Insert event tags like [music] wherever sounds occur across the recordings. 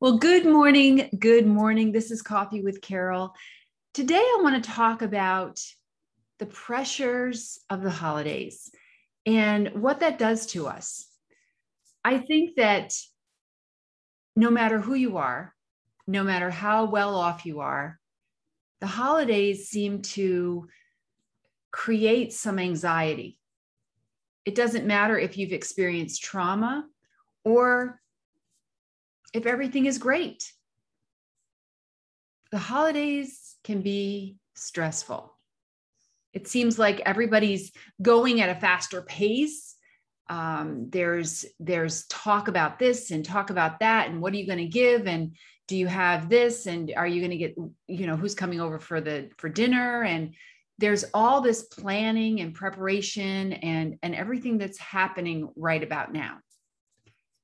Well, good morning. Good morning. This is Coffee with Carol. Today, I want to talk about the pressures of the holidays and what that does to us. I think that no matter who you are, no matter how well off you are, the holidays seem to create some anxiety. It doesn't matter if you've experienced trauma or if everything is great. The holidays can be stressful. It seems like everybody's going at a faster pace. Um, there's there's talk about this and talk about that, and what are you going to give, and do you have this, and are you going to get, you know, who's coming over for the for dinner, and there's all this planning and preparation and and everything that's happening right about now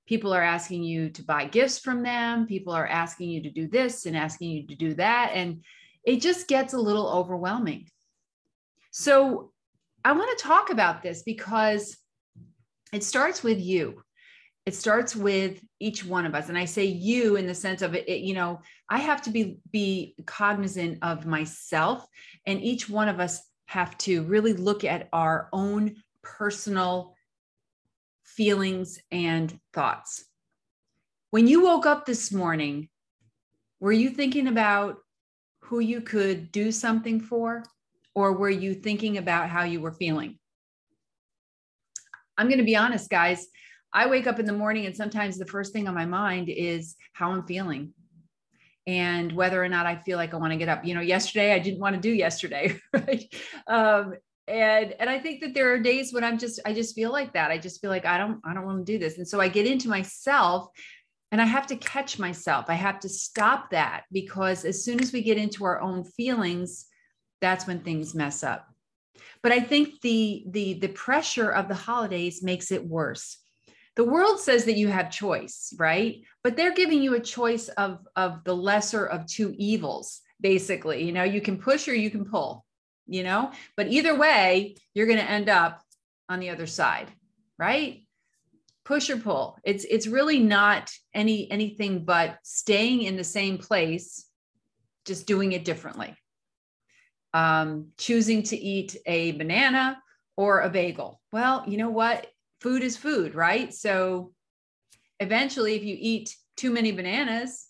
people are asking you to buy gifts from them. People are asking you to do this and asking you to do that. And it just gets a little overwhelming. So i want to talk about this because it starts with you. It starts with each one of us. And i say you in the sense of it, it, you know i have to be be cognizant of myself and each one of us have to really look at our own personal feelings, and thoughts. When you woke up this morning, were you thinking about who you could do something for, or were you thinking about how you were feeling? I'm going to be honest, guys. I wake up in the morning, and sometimes the first thing on my mind is how I'm feeling and whether or not I feel like I want to get up. You know, yesterday I didn't want to do yesterday, [laughs] right? Um, and and i think that there are days when i'm just i just feel like that. I just feel like i don't i don't want to do this. And so i get into myself and i have to catch myself. I have to stop that because as soon as we get into our own feelings that's when things mess up. But i think the the the pressure of the holidays makes it worse. The world says that you have choice right? But they're giving you a choice of of the lesser of two evils basically. You know you can push or you can pull you know? But either way you're going to end up on the other side right? Push or pull. It's it's really not any anything but staying in the same place just doing it differently. Um, choosing to eat a banana or a bagel. Well you know what? Food is food right? So eventually if you eat too many bananas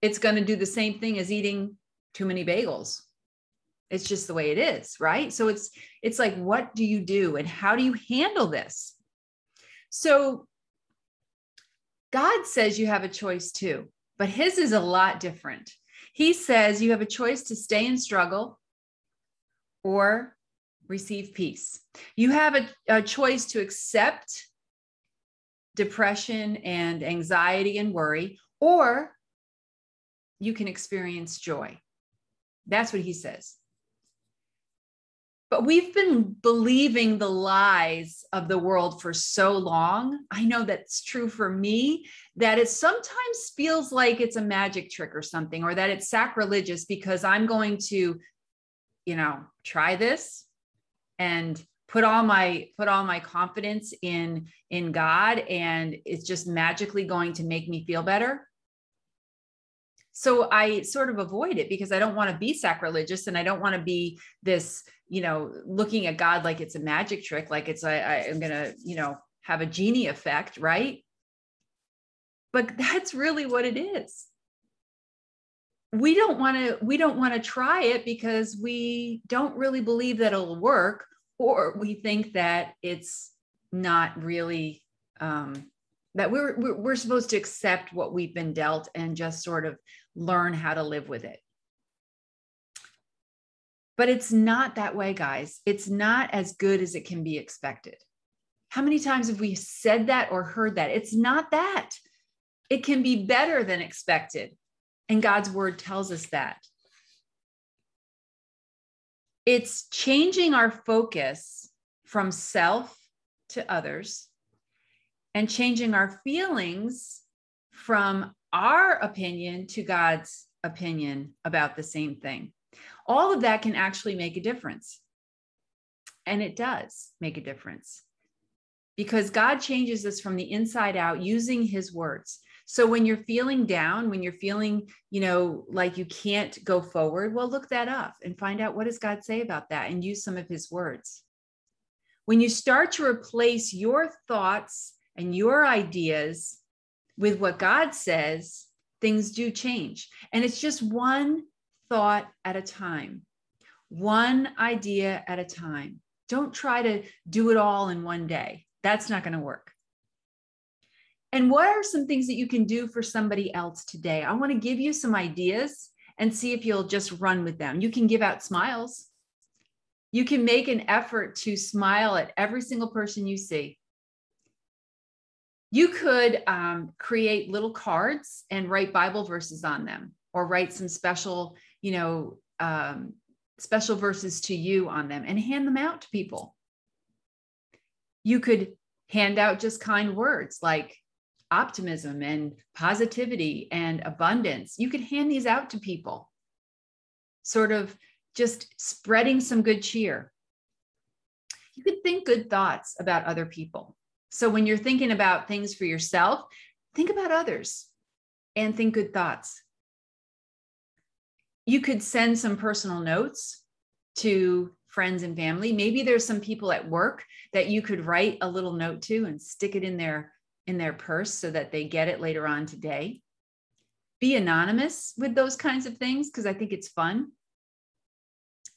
it's going to do the same thing as eating too many bagels it's just the way it is right? So it's it's like what do you do and how do you handle this? So god says you have a choice too but his is a lot different. He says you have a choice to stay in struggle or receive peace. You have a, a choice to accept depression and anxiety and worry or you can experience joy. That's what he says but we've been believing the lies of the world for so long. I know that's true for me that it sometimes feels like it's a magic trick or something, or that it's sacrilegious because I'm going to, you know, try this and put all my put all my confidence in in God and it's just magically going to make me feel better so i sort of avoid it because i don't want to be sacrilegious and i don't want to be this you know looking at god like it's a magic trick like it's i, I am gonna you know have a genie effect right? But that's really what it is. We don't want to we don't want to try it because we don't really believe that it'll work or we think that it's not really um, that we're, we're supposed to accept what we've been dealt and just sort of learn how to live with it. But it's not that way guys. It's not as good as it can be expected. How many times have we said that or heard that? It's not that. It can be better than expected. And god's word tells us that. It's changing our focus from self to others and changing our feelings from our opinion to God's opinion about the same thing. All of that can actually make a difference. And it does make a difference because God changes us from the inside out using his words. So when you're feeling down, when you're feeling, you know, like you can't go forward, well, look that up and find out what does God say about that and use some of his words. When you start to replace your thoughts and your ideas with what God says, things do change. And it's just one thought at a time, one idea at a time. Don't try to do it all in one day. That's not going to work. And what are some things that you can do for somebody else today? I want to give you some ideas and see if you'll just run with them. You can give out smiles. You can make an effort to smile at every single person you see. You could um, create little cards and write Bible verses on them, or write some special, you know, um, special verses to you on them and hand them out to people. You could hand out just kind words like optimism and positivity and abundance. You could hand these out to people, sort of just spreading some good cheer. You could think good thoughts about other people. So when you're thinking about things for yourself, think about others and think good thoughts. You could send some personal notes to friends and family. Maybe there's some people at work that you could write a little note to and stick it in their in their purse so that they get it later on today. Be anonymous with those kinds of things because I think it's fun.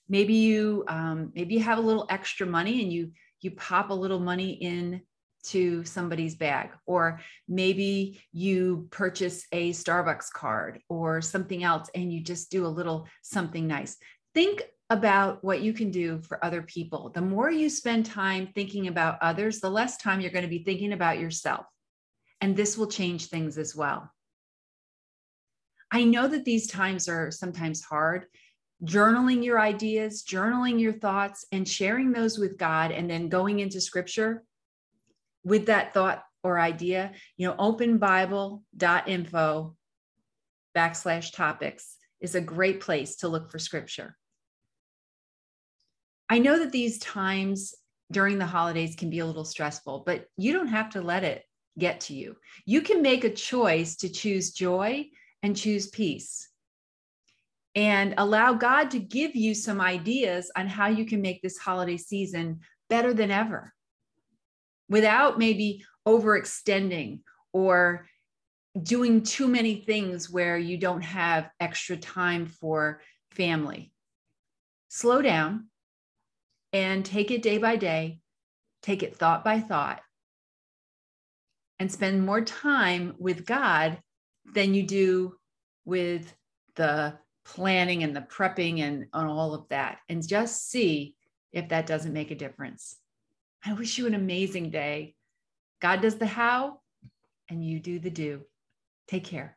Maybe you um, maybe you have a little extra money and you you pop a little money in to somebody's bag or maybe you purchase a starbucks card or something else and you just do a little something nice think about what you can do for other people the more you spend time thinking about others the less time you're going to be thinking about yourself and this will change things as well. I know that these times are sometimes hard. Journaling your ideas, journaling your thoughts, and sharing those with God, and then going into scripture with that thought or idea, you know, openbible.info backslash topics is a great place to look for scripture. I know that these times during the holidays can be a little stressful, but you don't have to let it get to you. You can make a choice to choose joy and choose peace and allow God to give you some ideas on how you can make this holiday season better than ever without maybe overextending or doing too many things where you don't have extra time for family. Slow down and take it day by day, take it thought by thought, and spend more time with God than you do with the planning and the prepping and, and all of that. And just see if that doesn't make a difference. I wish you an amazing day. God does the how, and you do the do. Take care.